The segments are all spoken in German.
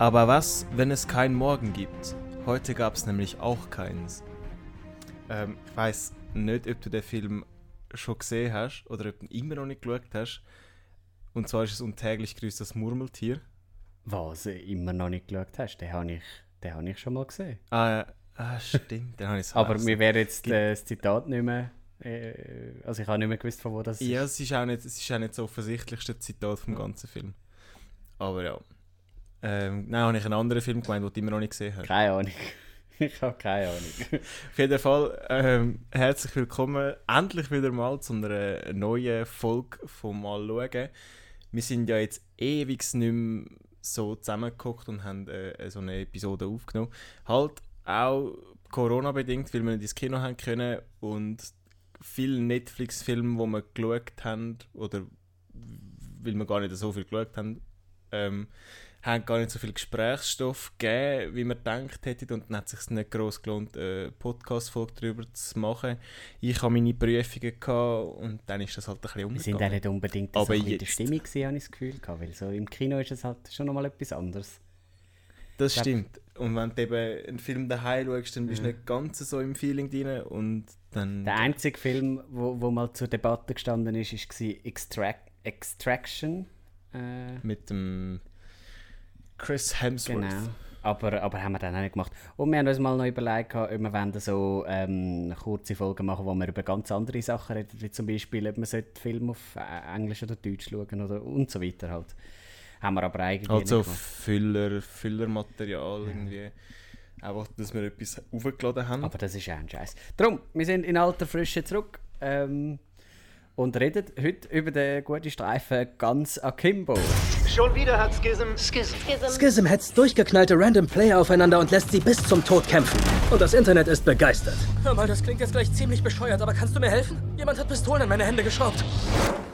Aber was, wenn es keinen Morgen gibt? Heute gab es nämlich auch keins. Ähm, ich weiß nicht, ob du den Film schon gesehen hast oder ob du ihn immer noch nicht geschaut hast. Und zwar ist es untäglich grüßt das Murmeltier. Was du immer noch nicht geschaut hast, den habe ich, den hab ich schon mal gesehen. Ah, ah stimmt, den habe ich Aber mir wäre jetzt äh, das Zitat nicht mehr. Äh, also ich habe nicht mehr gewusst, von wo das ist. Ja, es ist auch nicht, es ist auch nicht das offensichtlichste Zitat vom ganzen Film. Aber ja. Ähm, nein, habe ich einen anderen Film gemeint, den du immer noch nicht gesehen hast. Keine Ahnung. Ich habe keine Ahnung. Auf jeden Fall ähm, herzlich willkommen endlich wieder mal zu einer neuen Folge von Mal schauen. Wir sind ja jetzt ewig nicht mehr so zusammengeguckt und haben äh, so eine Episode aufgenommen. Halt auch Corona-bedingt, weil wir nicht ins Kino haben können und viele Netflix-Filme, die wir geschaut haben, oder weil wir gar nicht so viel geschaut haben, ähm, haben gar nicht so viel Gesprächsstoff gegeben, wie man gedacht hätte und dann hat es sich nicht groß gelohnt, eine Podcast-Folge darüber zu machen. Ich habe meine Prüfungen gehabt und dann ist das halt ein bisschen umgegangen. Wir sind auch nicht unbedingt Aber so in der Stimmung gewesen, habe ich das Gefühl gehabt, weil so im Kino ist es halt schon nochmal etwas anderes. Das glaub, stimmt. Und wenn du eben einen Film daheim schaust, dann bist du ja. nicht ganz so im Feeling drin und dann... Der einzige Film, wo, wo mal zur Debatte gestanden ist, war Extract Extraction. Äh, Mit dem... Chris Hemsworth. Genau. Aber, aber haben wir dann auch nicht gemacht. Und wir haben uns mal noch überlegt, ob wir wollen so ähm, kurze Folgen machen, wo wir über ganz andere Sachen reden, wie zum Beispiel, ob man Film auf äh, Englisch oder Deutsch schauen oder und so weiter halt. Haben wir aber eigentlich Also Füller, Füllermaterial ja. irgendwie. Einfach, dass wir etwas aufgeladen haben. Aber das ist ja ein Scheiß. Darum, wir sind in alter Frische zurück. Ähm, und redet heute über den guten Streifen ganz akimbo. Schon wieder hat Schism. Schism. Schism. Schism hetzt durchgeknallte Random Player aufeinander und lässt sie bis zum Tod kämpfen. Und das Internet ist begeistert. Hör mal, das klingt jetzt gleich ziemlich bescheuert, aber kannst du mir helfen? Jemand hat Pistolen in meine Hände geschraubt.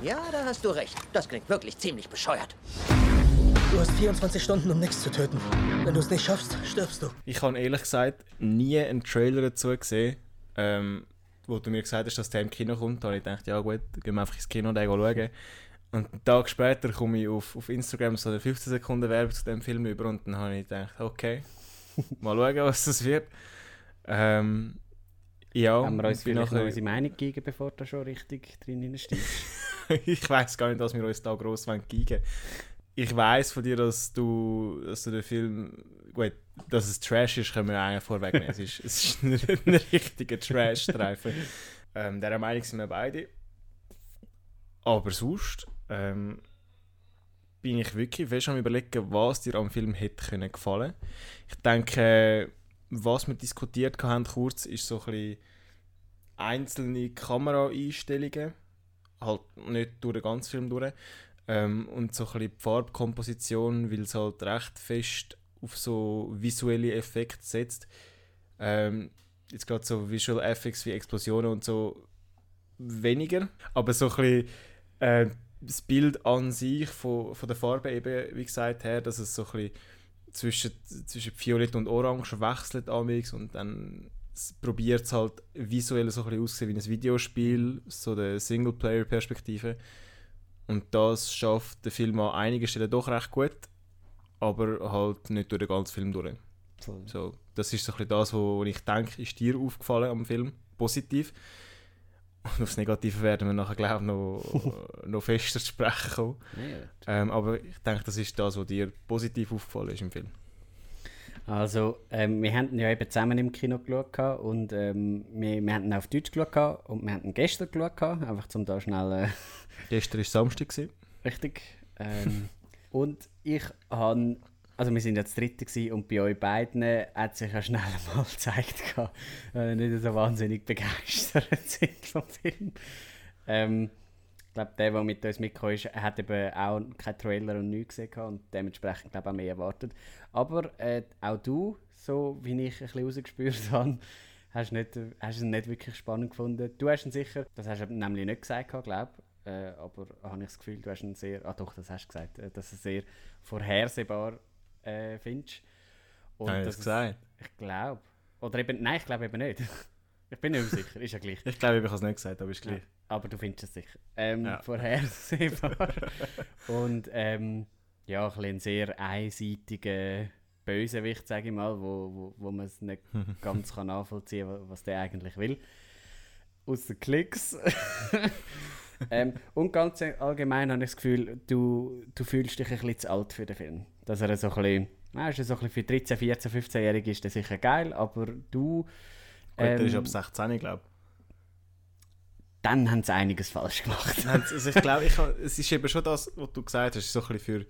Ja, da hast du recht. Das klingt wirklich ziemlich bescheuert. Du hast 24 Stunden, um nichts zu töten. Wenn du es nicht schaffst, stirbst du. Ich habe ehrlich gesagt nie einen Trailer dazu gesehen. Ähm, wo du mir gesagt hast, dass der im Kino kommt, habe ich gedacht, ja gut, gehen wir einfach ins Kino und den schauen. Und einen Tag später komme ich auf, auf Instagram so eine 15 Sekunden Werbung zu dem Film über und dann habe ich gedacht, okay, mal schauen, was das wird. Ähm, ja, Haben wir uns vielleicht nachher... noch unsere Meinung gegeben, bevor du schon richtig drin steigst? ich weiß gar nicht, dass wir uns da gross geben Ich weiß von dir, dass du, dass du den Film gut, dass es Trash ist, können wir eigentlich vorwegnehmen. es, ist, es ist ein, richtiger Trash-Streifen. Ähm, der Meinung sind wir beide. Aber sonst ähm, bin ich wirklich fest am überlegen, was dir am Film hätte können gefallen. Ich denke, was wir diskutiert haben kurz, ist so ein bisschen einzelne Kameraeinstellungen, halt nicht durch den ganzen Film durch, ähm, und so ein bisschen die Farbkomposition, weil es halt recht fest auf so visuelle Effekte setzt. Ähm, jetzt gerade so Visual Effects wie Explosionen und so weniger, aber so ein bisschen äh, das Bild an sich von, von der Farbe eben, wie gesagt, her, dass es so ein bisschen zwischen, zwischen Violett und Orange wechselt und dann probiert es halt visuell so ein bisschen aussehen wie ein Videospiel, so der Singleplayer-Perspektive. Und das schafft der Film an einigen Stellen doch recht gut aber halt nicht durch den ganzen Film durch. So, das ist so ein bisschen das, was ich denke, ist dir aufgefallen am Film, positiv. Und aufs Negative werden wir nachher, glaube ich, noch, noch fester zu sprechen kommen. Ja, ähm, aber ich denke, das ist das, was dir positiv aufgefallen ist im Film. Also, ähm, wir haben ihn ja eben zusammen im Kino geschaut und ähm, wir, wir haben ihn auf Deutsch geschaut und wir haben ihn gestern geschaut, einfach zum da schnell... Äh gestern war Samstag. Richtig. Ähm, Und ich habe, also wir sind jetzt Dritte und bei euch beiden hat sich ja schnell mal gezeigt, dass wir nicht so wahnsinnig begeistert sind vom Film. Ähm, ich glaube, der, der mit uns mitgekommen ist, hat eben auch keinen Trailer und nichts gesehen und dementsprechend glaube ich auch mehr erwartet. Aber äh, auch du, so wie ich ein bisschen rausgespürt habe, hast, nicht, hast ihn nicht wirklich spannend gefunden. Du hast ihn sicher, das hast du nämlich nicht gesagt, glaube ich, äh, aber habe ich das Gefühl, du hast einen sehr, ah doch, das hast du gesagt, äh, dass du sehr vorhersehbar äh, findest. Und Habe ich das gesagt? ich glaube. Oder eben, nein, ich glaube eben nicht. ich bin nicht sicher, ist ja gleich. ich glaube, ich habe es nicht gesagt, aber ist gleich. Ja, aber du findest es sicher. Ähm, ja. Vorhersehbar. und ähm, ja, ein, bisschen ein sehr einseitiger Bösewicht, sage ich mal, wo, wo, wo man es nicht ganz kann nachvollziehen kann, was der eigentlich will. Aus den Klicks. Ähm, und ganz allgemein habe ich das Gefühl, du, du fühlst dich ein bisschen zu alt für den Film. Dass er so ein bisschen, ja, ist so ein bisschen für 13, 14, 15-Jährige ist das sicher geil, aber du... Gut, der ist ähm, ab 16, glaube Dann haben sie einiges falsch gemacht. ich. Also ich glaube, ich, es ist eben schon das, was du gesagt hast, so ein bisschen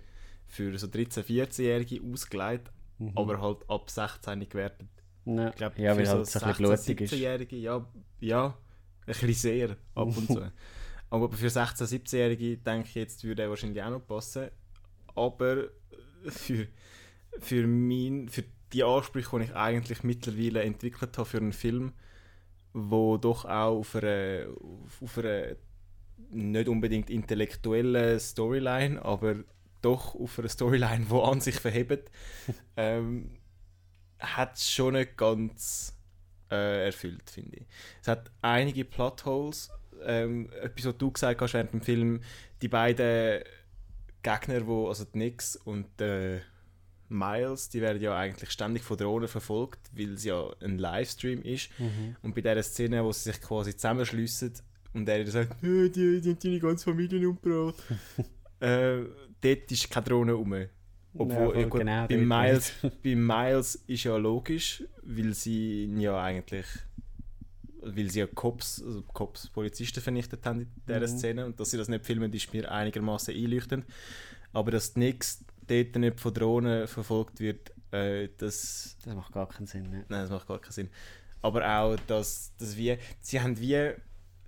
für, für so 13, 14-Jährige ausgelegt, aber halt ab 16 gewertet. Ja, Ich glaube, ja für weil halt so ein bisschen blutig ist. 17-Jährige, ja, ja, ein bisschen sehr, ab und zu. aber für 16-, 17-Jährige denke ich, jetzt würde er wahrscheinlich auch noch passen. Aber für, für, mein, für die Ansprüche, die ich eigentlich mittlerweile entwickelt habe für einen Film, wo doch auch auf einer, auf, einer nicht unbedingt intellektuellen Storyline, aber doch auf einer Storyline, die an sich verhebt, ähm, hat es schon nicht ganz äh, erfüllt, finde ich. Es hat einige Plotholes. Ähm, etwas, was du gesagt hast während dem Film, die beiden Gegner, wo, also die Nix und äh, Miles, die werden ja eigentlich ständig von Drohnen verfolgt, weil es ja ein Livestream ist. Und bei dieser Szene, wo sie sich quasi zusammenschliessen und er sagt, «Äh, die, die haben deine ganze Familie umgebracht, äh, dort ist keine Drohne rum. Obwohl, ja, gut, genau bei, Miles, bei Miles ist ja logisch, weil sie ihn ja eigentlich weil sie ja Cops, also Cops, Polizisten vernichtet haben in dieser Mhm. Szene und dass sie das nicht filmen, ist mir einigermaßen einleuchtend. Aber dass nichts dort nicht von Drohnen verfolgt wird, äh, das, Das macht gar keinen Sinn. Ne? nein, das macht gar keinen Sinn. Aber auch, dass, dass wir, sie haben wie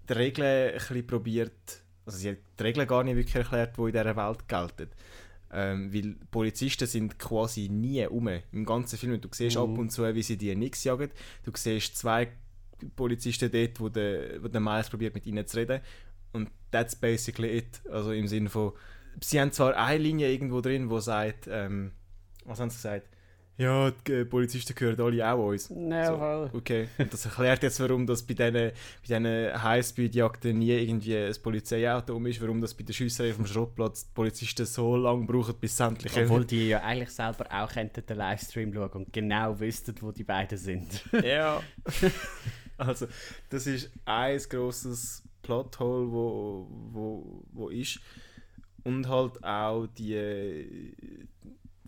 die Regeln ein bisschen probiert, also sie haben die Regeln gar nicht wirklich erklärt, die in dieser Welt gelten. Ähm, weil Polizisten sind quasi nie um im ganzen Film. Du siehst ab und zu, wie sie die nix jagen. Du siehst zwei Polizisten dort, wo der, wo der Miles probiert mit ihnen zu reden. Und that's basically it. Also im Sinne von, sie haben zwar eine Linie irgendwo drin, wo sagt, ähm, was haben sie gesagt? Ja, die äh, Polizisten gehören alle auch uns. Ja, voll. Okay, und das erklärt jetzt, warum das bei diesen, bei diesen Highspeed-Jagden nie irgendwie ein Polizeiauto um ist, warum das bei den Schüssen auf dem Schrottplatz die Polizisten so lange brauchen, bis sämtliche... Obwohl die ja eigentlich selber auch könnten den Livestream schauen und genau wüssten, wo die beiden sind. Ja. also, das ist ein grosses Plothole, wo, wo, wo ist. Und halt auch die.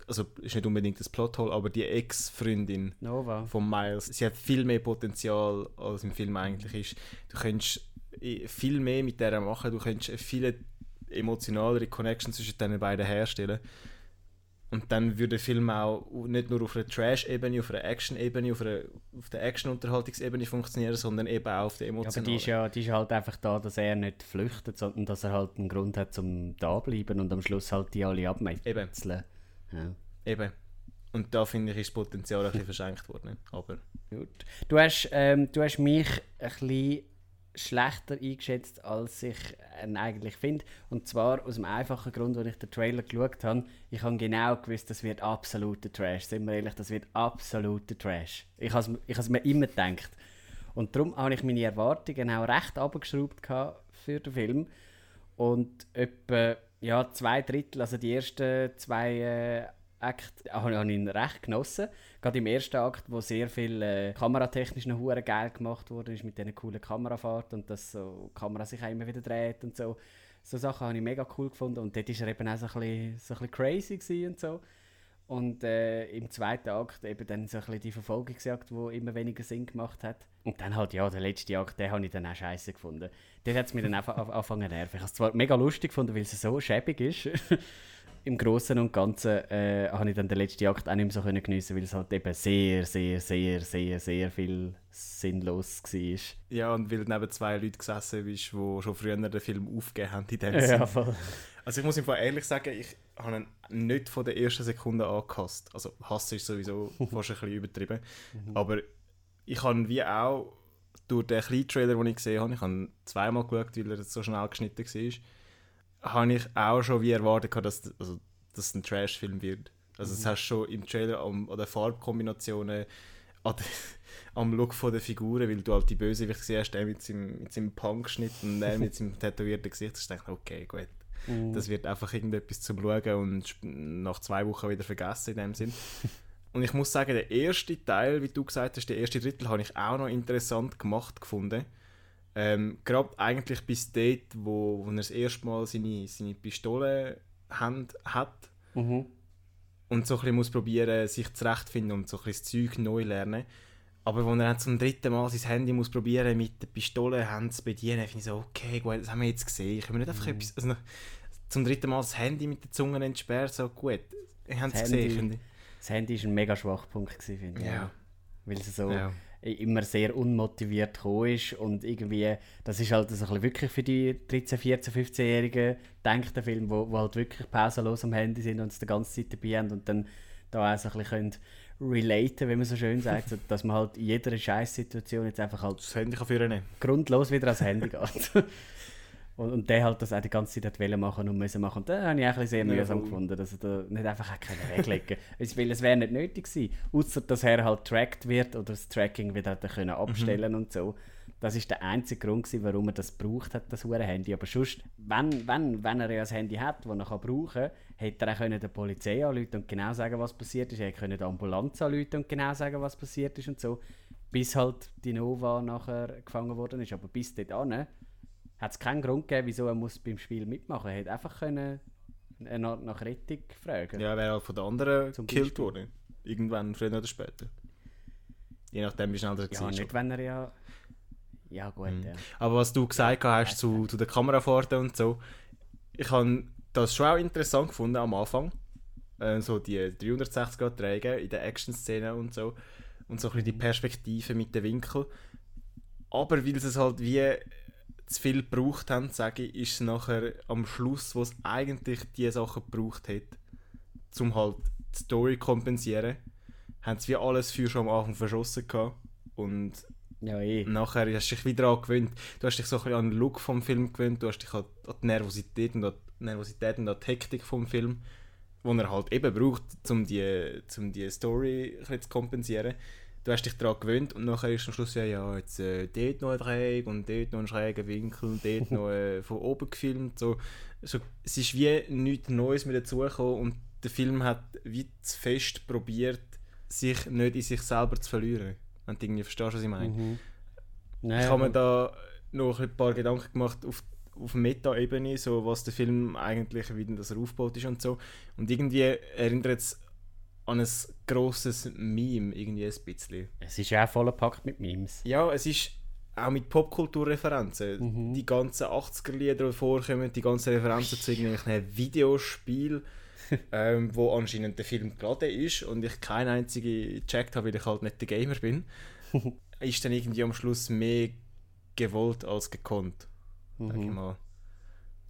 Also, ist nicht unbedingt das Plothole, aber die Ex-Freundin Nova. von Miles. Sie hat viel mehr Potenzial, als im Film eigentlich ist. Du könntest eh, viel mehr mit der machen, du könntest eine viel emotionalere Connection zwischen den beiden herstellen. Und dann würde der Film auch nicht nur auf einer Trash-Ebene, auf einer Action-Ebene, auf, einer, auf der Action-Unterhaltungsebene funktionieren, sondern eben auch auf der Ja, aber emotionalen. die ist, ja, die ist halt einfach da, dass er nicht flüchtet, sondern dass er halt einen Grund hat, zum da bleiben und am Schluss halt die alle abmetzeln. Ja. Eben. Und da finde ich, ist das Potenzial ein bisschen verschenkt worden. Aber Gut. Du hast, ähm, du hast mich ein bisschen schlechter eingeschätzt, als ich ihn eigentlich finde. Und zwar aus dem einfachen Grund, als ich den Trailer geschaut habe. Ich habe genau gewusst, das wird absoluter Trash. Sind wir ehrlich, das wird absoluter Trash. Ich habe es mir immer gedacht. Und darum habe ich meine Erwartungen auch recht abgeschraubt für den Film. Und etwa ja, zwei Drittel, also die ersten zwei äh, Akte, habe habe ich ihn recht genossen. Gerade im ersten Akt, wo sehr viel äh, kameratechnisch noch geil gemacht wurde, ist mit diesen coolen Kamerafahrten und dass so die Kamera sich auch immer wieder dreht und so. So Sachen habe ich mega cool gefunden und dort war er eben auch so ein bisschen, so ein bisschen crazy und so. Und äh, im zweiten Akt eben dann so ein bisschen die Verfolgungsjagd, die immer weniger Sinn gemacht hat. Und dann halt, ja, der letzte Akt, den habe ich dann auch scheiße gefunden. Der hat es mir dann einfach an- angefangen nerven. Ich habe es zwar mega lustig gefunden, weil es so schäbig ist. Im Großen und Ganzen äh, habe ich dann den letzten Akt auch nicht mehr so können geniessen, weil es halt eben sehr, sehr, sehr, sehr, sehr viel sinnlos war. ja, und weil du neben zwei Leuten gesessen bist, die schon früher den Film aufgegeben haben in dem Ja, Sinne. voll. Also ich muss ihm ehrlich sagen, ich habe ihn nicht von der ersten Sekunde angehasst. Also Hass ist sowieso fast ein bisschen übertrieben. Aber ich habe wie auch durch den kleinen Trailer, den ich gesehen habe, ich habe zweimal geschaut, weil er so schnell geschnitten war, habe ich auch schon wie erwartet, dass, also, dass es ein Trash-Film wird. Also das hast du schon im Trailer an, an den Farbkombinationen, an der, am Look von der Figuren, weil du halt die Bösewicht siehst, der mit seinem, mit seinem Punk-Schnitt und der mit seinem tätowierten Gesicht, ich, okay, gut. Das wird einfach irgendetwas zum Schauen und nach zwei Wochen wieder vergessen in dem Sinn. und ich muss sagen, der erste Teil, wie du gesagt hast, der erste Drittel, habe ich auch noch interessant gemacht gefunden. Ähm, Gerade eigentlich bis dort, wo, wo er das erste Mal seine, seine Pistole Hand hat Mhm. und so ein bisschen muss probieren, sich zurechtfinden und so ein bisschen das Zeug neu lernen. Aber wenn er zum dritten Mal sein Handy muss probieren mit der Pistole Hand zu bedienen, finde ich so, okay, gut, das haben wir jetzt gesehen. Können wir nicht einfach Mhm. etwas, also zum dritten Mal das Handy mit der Zunge entsperrt, so gut. Wir haben es Das gesehen. Handy- finde Das Handy war ein mega Schwachpunkt, gewesen, finde ich. ich. Ja. Weil es so Ja. Immer sehr unmotiviert gekommen ist und irgendwie, das ist halt so ein wirklich für die 13, 14, 15-Jährigen denkt der Film, wo, wo halt wirklich pausenlos am Handy sind und es die ganze Zeit dabei haben und dann da auch so ein bisschen können relaten, wie man so schön sagt, so, dass man halt in jeder Scheißsituation jetzt einfach halt Das Handy kann führen grundlos wieder ans Handy geht. und, und der halt das auch die ganze Zeit hat machen und müssen machen. Und das habe ich auch ein sehr Ja, mühsam gefunden, dass er da nicht einfach können weglegen konnte. Weil es wäre nicht nötig gewesen. Außer, dass er halt tracked wird oder das Tracking wieder hat er können abstellen und so. Das ist der einzige Grund, gewesen, warum er das gebraucht hat, das hure Handy. Aber sonst, wenn, wenn, wenn er ja ein Handy hat, das er kann brauchen kann, hätte er auch können der Polizei anrufen und genau sagen, was passiert ist. Er hätte die Ambulanz anrufen und genau sagen, was passiert ist und so. Bis halt die Nova nachher gefangen worden ist. Aber bis dahin hat es keinen Grund gegeben, wieso er muss beim Spiel mitmachen muss. Er hätte einfach können nach, nach Rettung fragen Ja, er wäre halt von den anderen Zum gekillt Beispiel. worden. Irgendwann, früher oder später. Je nachdem, wie schnell er Ja, war. nicht, wenn er ja... Ja, gut, ja. Aber was du gesagt hast zu, zu der Kamerafahrten und so, ich habe das schon auch interessant gefunden am Anfang. Äh, so die 360 Träge in der Action-Szene und so. Und so ein bisschen die Perspektive mit dem Winkel. Aber weil es halt wie zu viel gebraucht haben, sage ich, ist es nachher am Schluss, wo es eigentlich die Sachen gebraucht hat, um halt die Story zu kompensieren, haben sie wie alles für schon am Anfang verschossen gehabt. Und Ja, eh. nachher hast du dich wieder daran gewöhnt. Du hast dich so ein bisschen an den Look vom Film gewöhnt, du hast dich an, an die Nervosität und an die, Nervosität und an die Hektik vom Film, wo er halt eben braucht, um die, um die Story zu kompensieren. Du hast dich daran gewöhnt und nachher ist am Schluss ja, ja jetzt äh, dort noch ein Dreieck und dort noch ein schräger Winkel, dort noch äh, von oben gefilmt. So, so, es ist wie nichts Neues mehr dazugekommen und der Film hat wie zu fest probiert, sich nicht in sich selber zu verlieren. Wenn du irgendwie verstehst, was ich meine. Mhm. Ich Naja, habe mir da noch ein paar Gedanken gemacht auf, auf Meta-Ebene, so was der Film eigentlich, wie denn das aufgebaut ist und so. Und irgendwie erinnert es an ein grosses Meme, irgendwie ein bisschen. es ist ja auch vollgepackt mit Memes. Ja, es ist auch mit Popkulturreferenzen. Die ganzen 80er-Lieder, die vorkommen, die ganzen Referenzen zu irgendwelchen Videospielen, ähm, wo anscheinend der Film geladen ist und ich keine einzige gecheckt habe, weil ich halt nicht der Gamer bin, ist dann irgendwie am Schluss mehr gewollt als gekonnt. Sag ich mal.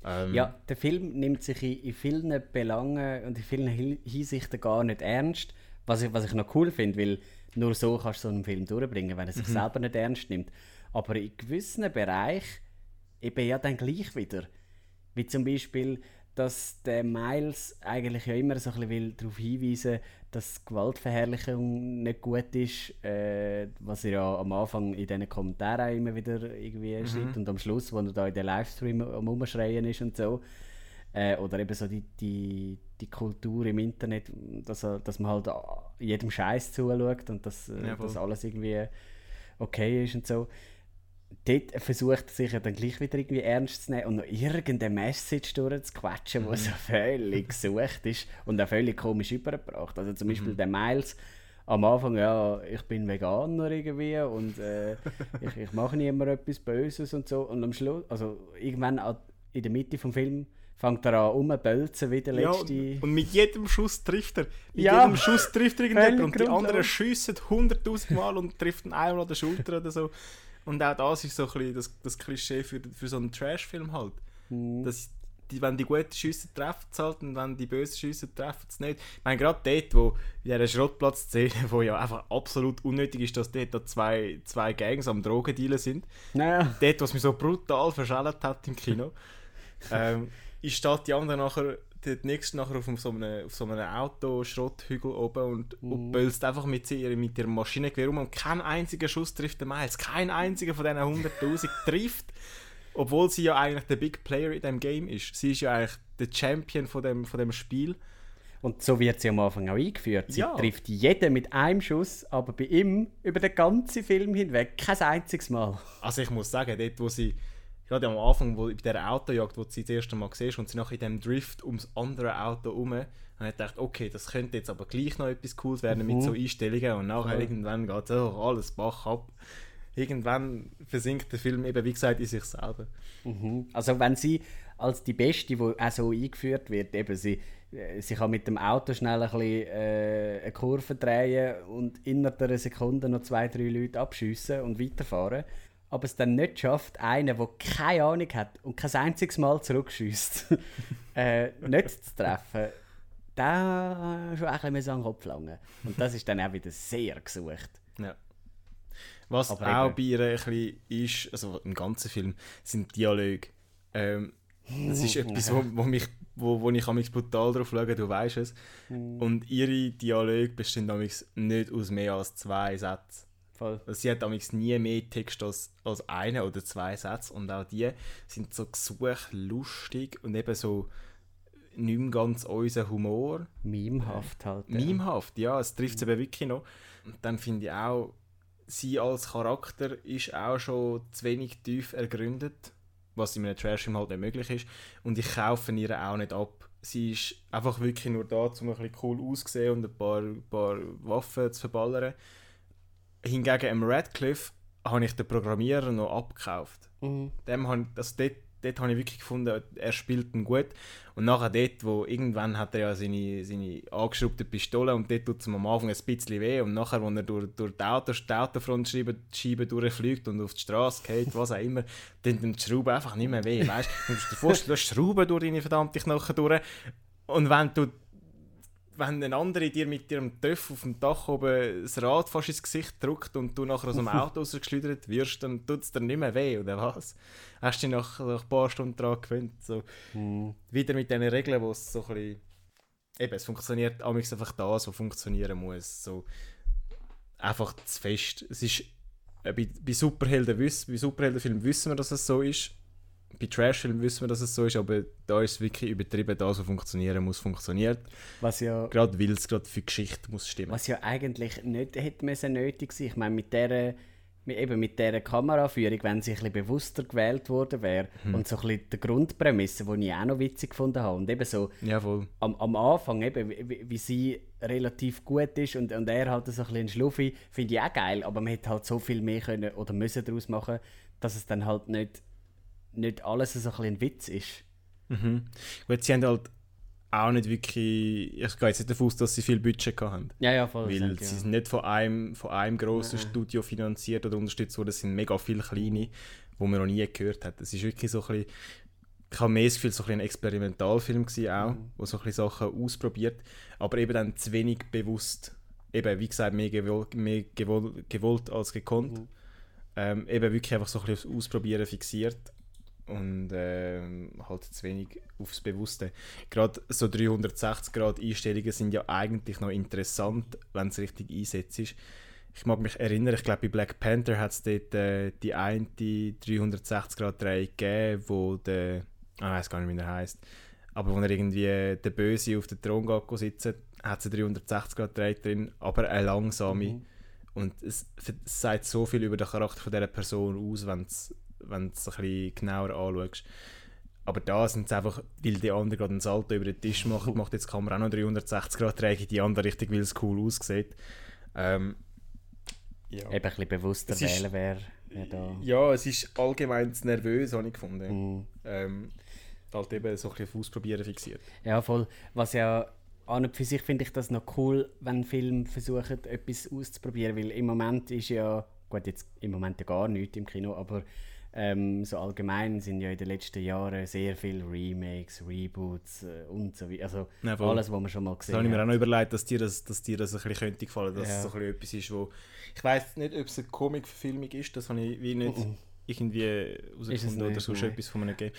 Ähm, Ja, der Film nimmt sich in, in vielen Belangen und in vielen Hinsichten gar nicht ernst, was ich, was ich noch cool finde, weil nur so kannst du so einen Film durchbringen, wenn er sich selber nicht ernst nimmt. Aber in gewissen Bereichen eben ja dann gleich wieder. Wie zum Beispiel, dass der Miles eigentlich ja immer so ein bisschen will darauf hinweisen dass Gewaltverherrlichung nicht gut ist, äh, was er ja am Anfang in diesen Kommentaren immer wieder irgendwie schreibt und am Schluss, wo er da in den Livestream am Umschreien ist und so. Äh, oder eben so die, die, die Kultur im Internet, dass, dass man halt jedem Scheiß zuschaut und dass, äh, Ja, dass alles irgendwie okay ist und so dort versucht er sich ja dann gleich wieder irgendwie ernst zu nehmen und noch irgendeine Message durchzuquetschen, die so völlig gesucht ist und auch völlig komisch übergebracht. Also zum Beispiel der Miles am Anfang, ja, ich bin Veganer irgendwie und äh, ich, ich mache niemand etwas Böses und so. Und am Schluss, also irgendwann an- in der Mitte vom Film fängt er an rumbölzen wie der letzte. und, und mit jedem Schuss trifft er. Mit Ja. jedem Schuss trifft er irgendjemand und die anderen schiessen hunderttausend Mal und trifft ihn einmal an der Schulter oder so. Und auch das ist so ein bisschen das, das Klischee für, für so einen Trash-Film halt. Mhm. Dass die, wenn die guten Schüsse treffen es halt und wenn die bösen Schüsse treffen es nicht. Ich meine, gerade dort, wo in dieser Schrottplatz-Szene, wo ja einfach absolut unnötig ist, dass dort da zwei, zwei Gangs am Drogendealen sind, Naja. dort, was mich so brutal verschält hat im Kino, ähm, ist steht die andere nachher, der nächste nachher auf so einem, auf so einem Autoschrotthügel oben und, Mhm. und bölzt einfach mit, ihr, mit ihrem Maschinengewehr um und kein einziger Schuss trifft den Miles. Kein einziger von diesen 100'000 trifft. obwohl sie ja eigentlich der Big Player in dem Game ist. Sie ist ja eigentlich der Champion von dem, von dem Spiel. Und so wird sie am Anfang auch eingeführt. Sie Ja. trifft jeden mit einem Schuss, aber bei ihm über den ganzen Film hinweg kein einziges Mal. Also ich muss sagen, dort wo sie, gerade am Anfang, wo, bei dieser Autojagd, wo du sie das erste Mal siehst und sie nachher in dem Drift ums andere Auto herum, habe ich gedacht, okay, das könnte jetzt aber gleich noch etwas Cooles werden mit so Einstellungen und nachher irgendwann geht oh, alles Bach ab. Irgendwann versinkt der Film eben, wie gesagt, in sich selber. Also wenn sie als die Beste, die auch so eingeführt wird, eben sie, äh, sie kann mit dem Auto schnell ein bisschen, äh, eine Kurve drehen und innerhalb einer Sekunde noch zwei, drei Leute abschiessen und weiterfahren. Aber es dann nicht schafft, einen, der keine Ahnung hat und kein einziges Mal zurückschießt, äh, nicht zu treffen, da schon ein bisschen an den Kopf langen. Und das ist dann auch wieder sehr gesucht. Ja. Was Aber auch bei ihr ein bisschen ist, also im ganzen Film, sind Dialoge. Ähm, das ist etwas, wo, wo, mich, wo, wo ich amigs brutal drauf schaue, du weißt es. Und ihre Dialoge bestehen nicht aus mehr als zwei Sätzen. Voll. Also sie hat amigs nie mehr Text als, als eine oder zwei Sätze und auch die sind so gesucht, lustig und eben so nicht mehr ganz unser Humor. Memehaft halt. ja. Memehaft, ja, es trifft es eben wirklich noch. Und dann finde ich auch, sie als Charakter ist auch schon zu wenig tief ergründet, was in einem Trash-Film halt nicht möglich ist. Und ich kaufe ihr auch nicht ab. Sie ist einfach wirklich nur da, um ein bisschen cool auszusehen und ein paar, paar Waffen zu verballern. Hingegen am Radcliffe habe ich den Programmierer noch abgekauft. Dem han, also dort, dort habe ich wirklich gefunden, er spielt ihn gut. Und nachher dort, wo irgendwann hat er ja seine, seine angeschraubte Pistole und dort tut es am Anfang ein bisschen weh und nachher, als er durch, durch die, Auto, die Autofrontscheibe Scheibe durchfliegt und auf die Straße geht, was auch immer, dann tut die Schraube einfach nicht mehr weh, weißt du? Du musst dir vorstellen, du hast Schrauben durch deine verdammte Knochen durch und wenn du wenn ein anderer dir mit ihrem Töff auf dem Dach oben das Rad fast ins Gesicht drückt und du nachher aus dem Auto rausgeschleudert wirst, dann tut es dir nicht mehr weh, oder was? Hast du dich nach, nach ein paar Stunden daran gewöhnt? So. Wieder mit diesen Regeln, wo es so ein bisschen... Eben, es funktioniert amigs einfach das, was funktionieren muss. So einfach zu fest. Es ist... Äh, bei, bei Superheldenfilmen wissen wir, dass es so ist. Bei Trashfilmen wissen wir, dass es so ist, aber da ist es wirklich übertrieben, das, was funktionieren muss, funktioniert. Was ja Gerade weil es gerade für Geschichte muss stimmen. Was ja eigentlich nicht hätte müssen nötig sein. Ich meine, mit dieser, eben mit dieser Kameraführung, wenn sie ein bisschen bewusster gewählt worden wäre und so ein bisschen die Grundprämisse, die ich auch noch witzig gefunden habe. Und eben so Ja, am, am Anfang, eben, wie, wie- sie relativ gut ist und, und er halt so ein bisschen Schluffi, finde ich auch geil, aber man hätte halt so viel mehr können oder müssen daraus machen, dass es dann halt nicht, nicht alles so ein bisschen ein Witz ist. Gut, sie haben halt auch nicht wirklich... Ich gehe jetzt nicht davon aus, dass sie viel Budget hatten. Ja, ja, voll. Weil sie ja. sind nicht von einem, von einem grossen Studio finanziert oder unterstützt worden, es sind mega viele kleine, wo man noch nie gehört hat. Es ist wirklich so ein bisschen, ich habe mehr das Gefühl, so ein, ein Experimentalfilm gewesen auch, wo so ein bisschen Sachen ausprobiert, aber eben dann zu wenig bewusst. Eben, wie gesagt, mehr gewollt, mehr gewollt, gewollt als gekonnt. Ähm, eben wirklich einfach so ein bisschen aufs Ausprobieren fixiert und ähm, halt zu wenig aufs Bewusste. Gerade so 360 Grad Einstellungen sind ja eigentlich noch interessant, wenn es richtig einsetzt ist. Ich mag mich erinnern, ich glaube bei Black Panther hat es dort äh, die eine 360 Grad Drehung gegeben, wo der, ah, ich weiß gar nicht, wie er heißt, aber wo er irgendwie äh, der Böse auf den Thron geht sitzen, hat es eine 360 Grad Drehung drin, aber eine langsame. Und es, es sagt so viel über den Charakter von dieser Person aus, wenn du es ein bisschen genauer anschaust. Aber da sind es einfach, weil die andere gerade einen Salto über den Tisch macht, macht jetzt die Kamera auch noch 360 Grad Drehung in die andere Richtung, weil es cool aussieht. Ähm, ja. Eben ein bisschen bewusster Es wählen wäre wär da. ja, es ist allgemein zu nervös, habe ich gefunden. Mhm. Ähm, halt eben so ein bisschen auf Ausprobieren fixiert. Ja, voll. Was ja an und für sich finde ich das noch cool, wenn Filme versuchen, etwas auszuprobieren, weil im Moment ist ja, gut, jetzt im Moment ja gar nichts im Kino, aber ähm, so allgemein sind ja in den letzten Jahren sehr viele Remakes, Reboots äh, und so weiter. Also Ja, alles, was man schon mal gesehen habe ich mir auch hat. noch überlegt, dass dir das, dass dir das ein bisschen könnte gefallen, dass Ja. es so ein bisschen etwas ist, wo... Ich weiß nicht, ob es eine Comic-Verfilmung ist, das habe ich wie nicht irgendwie herausgefunden oder sonst nein. etwas von einem Game.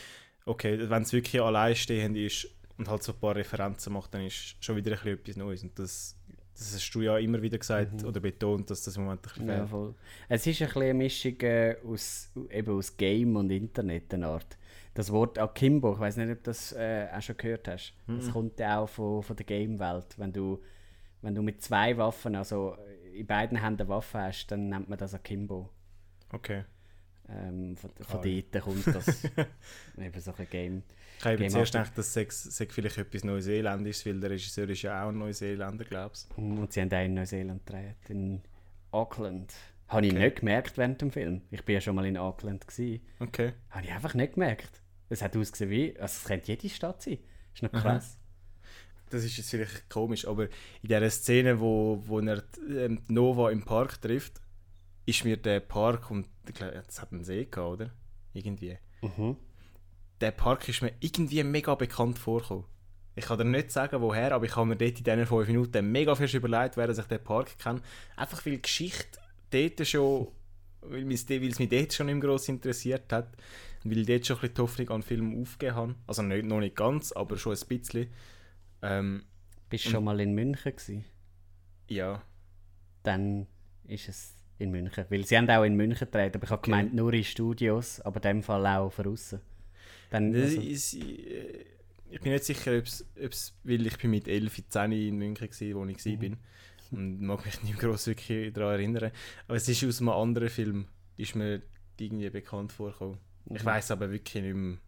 Okay, wenn es wirklich alleinstehend ist und halt so ein paar Referenzen macht, dann ist schon wieder ein bisschen etwas Neues und das, Das hast du ja immer wieder gesagt oder betont, dass das im Moment ein bisschen Mhm. Ja, voll. Es ist ein bisschen eine Mischung äh, aus, eben aus Game und Internet, eine Art. Das Wort Akimbo, ich weiß nicht, ob du das äh, auch schon gehört hast. Das kommt ja auch von, von der Game-Welt. Wenn du, wenn du mit zwei Waffen, also in beiden Händen Waffen hast, dann nennt man das Akimbo. Okay. Ähm, von von dort kommt das eben so ein Game. Ich habe eben zuerst gedacht, das sei, sei vielleicht etwas Neuseeländisches, weil der Regisseur ist ja auch ein Neuseeländer, glaubst Und sie haben auch in Neuseeland gedreht, in Auckland. Habe ich Okay. nicht gemerkt während dem Film. Ich bin ja schon mal in Auckland. Gewesen. Okay. Habe ich einfach nicht gemerkt. Es hat ausgesehen wie, also es könnte jede Stadt sein. Ist noch krass. Das ist jetzt vielleicht komisch, aber in dieser Szene, wo, wo er ähm, Nova im Park trifft, ist mir der Park, und ich es hat einen See gehabt, oder? Irgendwie. Mhm. Der Park ist mir irgendwie mega bekannt vorgekommen. Ich kann dir nicht sagen, woher, aber ich habe mir dort in diesen fünf Minuten mega viel überlegt, wer ich den Park kenne. Einfach weil die Geschichte dort schon, weil mich- weil es mich dort schon im Gross interessiert hat, weil ich dort schon ein bisschen die Hoffnung an den Film aufgegeben habe. Also nicht, noch nicht ganz, aber schon ein bisschen. Ähm, Bist du schon mal in München gewesen? ja, Dann ist es in München. Weil sie haben auch in München gedreht, aber ich habe gemeint nur in Studios, aber in dem Fall auch von außen. Dann, also, ist, äh, ich bin nicht sicher, ob es, weil ich bin mit 11, 10 in München war, wo ich Mhm. war. Und mag mich nicht groß wirklich daran erinnern. Aber es ist aus einem anderen Film, ist mir irgendwie bekannt vorgekommen. Ich weiß aber wirklich nicht mehr.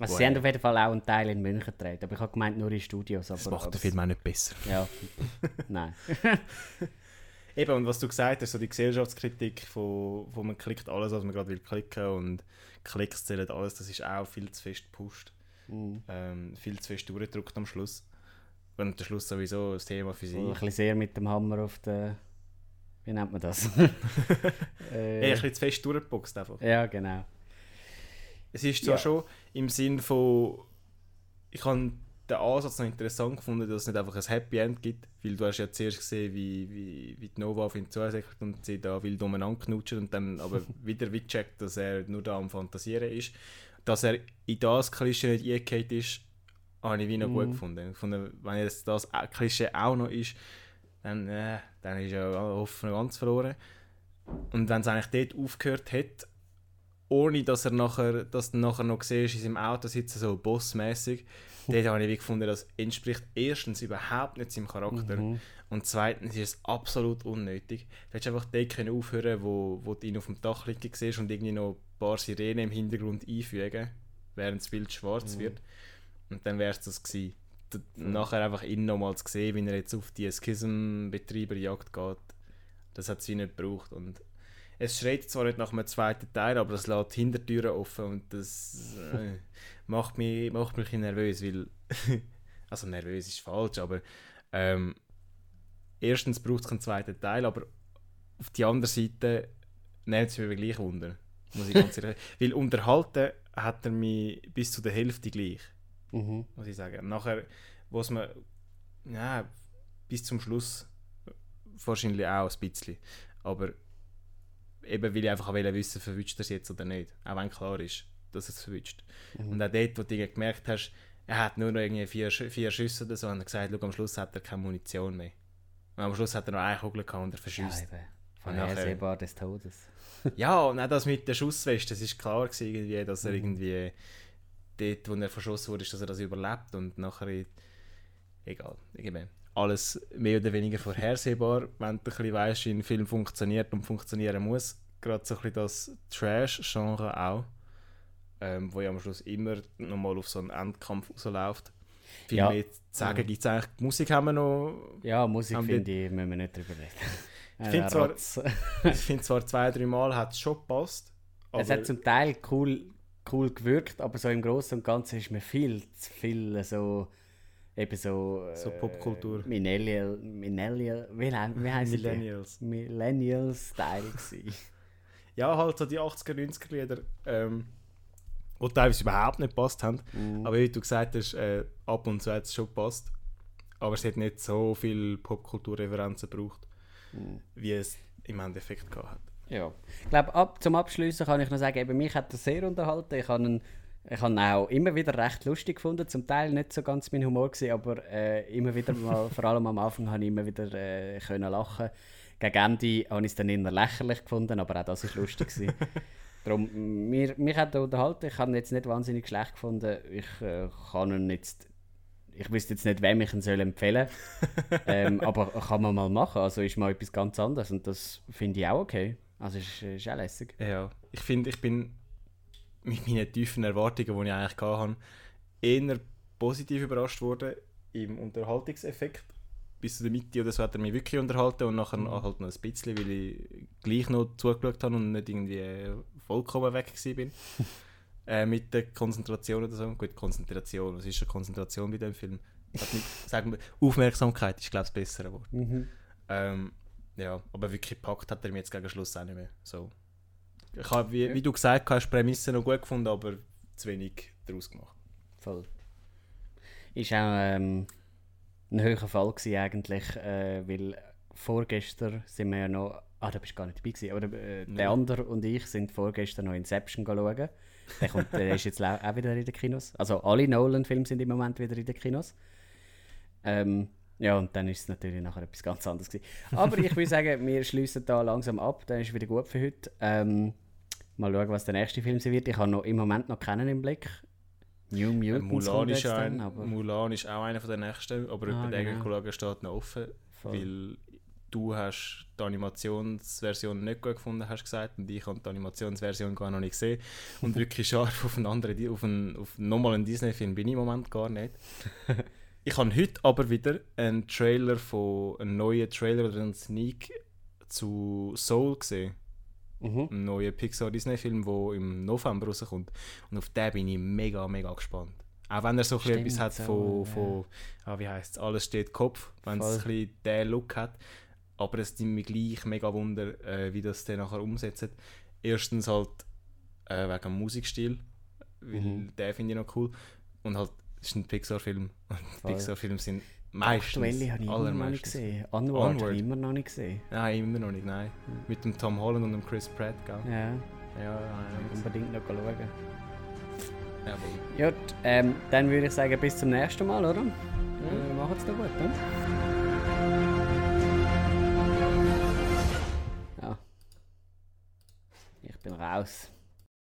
also sie haben auf jeden Fall auch einen Teil in München gedreht, aber ich habe gemeint nur in Studios. Aber, Das macht den Film auch nicht besser. Ja, nein. Eben, und was du gesagt hast, so die Gesellschaftskritik, von, wo man klickt alles, was man gerade will klicken und Klicks zählen alles, das ist auch viel zu fest gepusht. Mhm. Ähm, viel zu fest durchgedrückt am Schluss. Und der Schluss sowieso das Thema für So ein sich. bisschen sehr mit dem Hammer auf der. Wie nennt man das? Hey, ein äh, bisschen zu fest durchgeboxt einfach. ja, genau. Es ist zwar Ja. schon im Sinn von, ich habe den Ansatz noch interessant gefunden, dass es nicht einfach ein Happy End gibt, weil du hast ja zuerst gesehen, wie, wie, wie die Nova auf ihn zusäckelt und sie da wild umeinander knutschen und dann aber wieder wie checkt, dass er nur da am Fantasieren ist. Dass er in das Klischee nicht eingeht ist, habe ich wie noch gut gefunden. Ich fand, wenn jetzt das Klischee auch noch ist, dann, äh, dann ist ja Hoffnung ganz verloren. Und wenn es eigentlich dort aufgehört hat, ohne dass er nachher, dass du nachher noch siehst, in seinem Auto sitzen, so bossmäßig, dort habe ich wie gefunden, das entspricht erstens überhaupt nicht seinem Charakter und zweitens ist es absolut unnötig. Du hättest einfach dort können aufhören wo, wo du ihn auf dem Dach liegen siehst und irgendwie noch ein paar Sirenen im Hintergrund einfügen, während das Bild schwarz wird. Und dann wäre es das gewesen. Nachher einfach ihn nochmal zu sehen, wie er jetzt auf die Schism-Betreiberjagd geht, das hat sie nicht gebraucht. Und es schreit zwar nicht nach einem zweiten Teil, aber es lässt Hintertüren offen und das äh, macht, mich, macht mich ein bisschen nervös, weil, also nervös ist falsch, aber ähm, erstens braucht es keinen zweiten Teil, aber auf die andere Seite nimmt es mich aber gleich Wunder, muss ich ganz ehrlich Weil unterhalten hat er mich bis zu der Hälfte gleich, Mhm. muss ich sagen. Nachher, wo es mir, ja, bis zum Schluss wahrscheinlich auch ein bisschen, aber eben weil ich einfach wollte wissen, verwünscht er es jetzt oder nicht. Auch wenn klar ist, dass es verwünscht. Und auch dort, wo du gemerkt hast, er hat nur noch irgendwie vier, vier Schüsse oder so, und er gesagt, schau, am Schluss hat er keine Munition mehr. Und am Schluss hat er noch eine Kugel gehabt und er Ja, verschießt. nachher- Vorhersehbar des Todes. Ja, und auch das mit der Schussweste, das ist klar gewesen, irgendwie, dass er irgendwie dort, wo er verschossen wurde, dass er das überlebt und nachher, egal, irgendwie alles mehr oder weniger vorhersehbar, wenn du ein bisschen weißt, wie ein Film funktioniert und funktionieren muss. Gerade so ein bisschen das Trash-Genre auch, ähm, wo ja am Schluss immer nochmal auf so einen Endkampf rausläuft. Viel Ja. mehr zu sagen gibt es eigentlich. Die Musik haben wir noch Ja, Musik finde ich, müssen wir nicht drüber reden. Ich finde Äh, zwar- Rotz. ich finde zwar zwei, drei Mal hat es schon gepasst. Es hat zum Teil cool, cool gewirkt, aber so im Großen und Ganzen ist mir viel zu viel so eben so, So äh, Popkultur. Millennial, Millennial, wie, wie heißt Millennials. Millennial Style gewesen. Ja, halt so die 80er, 90er Lieder, ähm, die teilweise überhaupt nicht gepasst haben. Aber wie du gesagt hast, äh, ab und zu hat es schon gepasst. Aber es hat nicht so viel Popkulturreferenzen gebraucht, wie es im Endeffekt gehabt hat. Ja. Ich glaube, ab, zum Abschließen kann ich noch sagen, eben, mich hat das sehr unterhalten. Ich habe ihn Ich habe ihn auch immer wieder recht lustig gefunden, zum Teil nicht so ganz mein Humor gewesen, aber äh, immer wieder mal, vor allem am Anfang, habe ich immer wieder äh, können lachen. Gegen Ende habe ich es dann eher lächerlich gefunden, aber auch das war lustig. gewesen. Darum, mir, mich hat er unterhalten, ich habe ihn jetzt nicht wahnsinnig schlecht gefunden. Ich äh, kann ihn jetzt, ich wüsste jetzt nicht, wem ich ihn soll empfehlen ähm, aber kann man mal machen, also ist mal etwas ganz anderes und das finde ich auch okay. Also ist, ist auch lässig. Ja, ich finde, ich bin mit meinen tiefen Erwartungen, die ich eigentlich hatte, eher positiv überrascht worden im Unterhaltungseffekt. Bis zu der Mitte oder so hat er mich wirklich unterhalten und nachher Mhm. halt noch ein bisschen, weil ich gleich noch zugeschaut habe und nicht irgendwie vollkommen weg bin. äh, mit der Konzentration oder so. Gut, Konzentration, was ist schon Konzentration bei dem Film? Nicht, sagen wir, Aufmerksamkeit ist, glaube ich, das bessere Wort. Mhm. Ähm, ja, aber wirklich gepackt hat er mich jetzt gegen Schluss auch nicht mehr. So. Ich habe, wie, wie du gesagt hast, die Prämisse noch gut gefunden, aber zu wenig daraus gemacht. Voll. Ist auch ähm, ein höherer Fall gewesen eigentlich, äh, weil vorgestern sind wir ja noch, ah, da bist du gar nicht dabei gewesen, aber äh, der andere und ich sind vorgestern noch Inception schauen. Der, kommt, der ist jetzt auch wieder in den Kinos. Also alle Nolan-Filme sind im Moment wieder in den Kinos. Ähm, ja, und dann ist es natürlich nachher etwas ganz anderes gewesen. Aber ich würde sagen, wir schließen da langsam ab, dann ist wieder gut für heute. Ähm, mal schauen, was der nächste Film sein wird. Ich habe noch im Moment noch keinen im Blick. New Äh, Mutants Mulan, kommt ist ein, dann, aber Mulan ist auch einer von der nächsten, aber Ah, über den genau. Kollegen steht noch offen, Voll. weil du hast die Animationsversion nicht gut gefunden, hast gesagt, und ich habe die Animationsversion gar noch nicht gesehen. Und wirklich scharf auf einen anderen, auf, einen, auf nochmal einen Disney-Film bin ich im Moment gar nicht. ich habe heute aber wieder einen Trailer von, einen neuen Trailer oder einen Sneak zu Soul gesehen. Mhm. Ein neuer Pixar-Disney-Film, der im November rauskommt. Und auf den bin ich mega, mega gespannt. Auch wenn er so ein Stimmt, etwas hat von, ja. von ah, wie heißt es, alles steht Kopf, wenn es Voll. ein bisschen den Look hat. Aber es nimmt mich gleich mega Wunder, äh, wie das dann nachher umsetzt. Erstens halt äh, wegen dem Musikstil, weil Mhm. den finde ich noch cool. Und halt, es ist ein Pixar-Film. Und. Pixar-Filme sind meistens, Aktuelle habe ich immer noch nicht gesehen. Onward, habe Onward. ich immer noch nicht gesehen. Nein, immer noch nicht, nein. Mit dem Tom Holland und dem Chris Pratt, gell? Ja, Ja, ja. unbedingt noch schauen. ja voll. Gut, ähm, dann würde ich sagen, bis zum nächsten Mal, oder? Äh, Macht's noch gut, ne? Ja. Ich bin raus.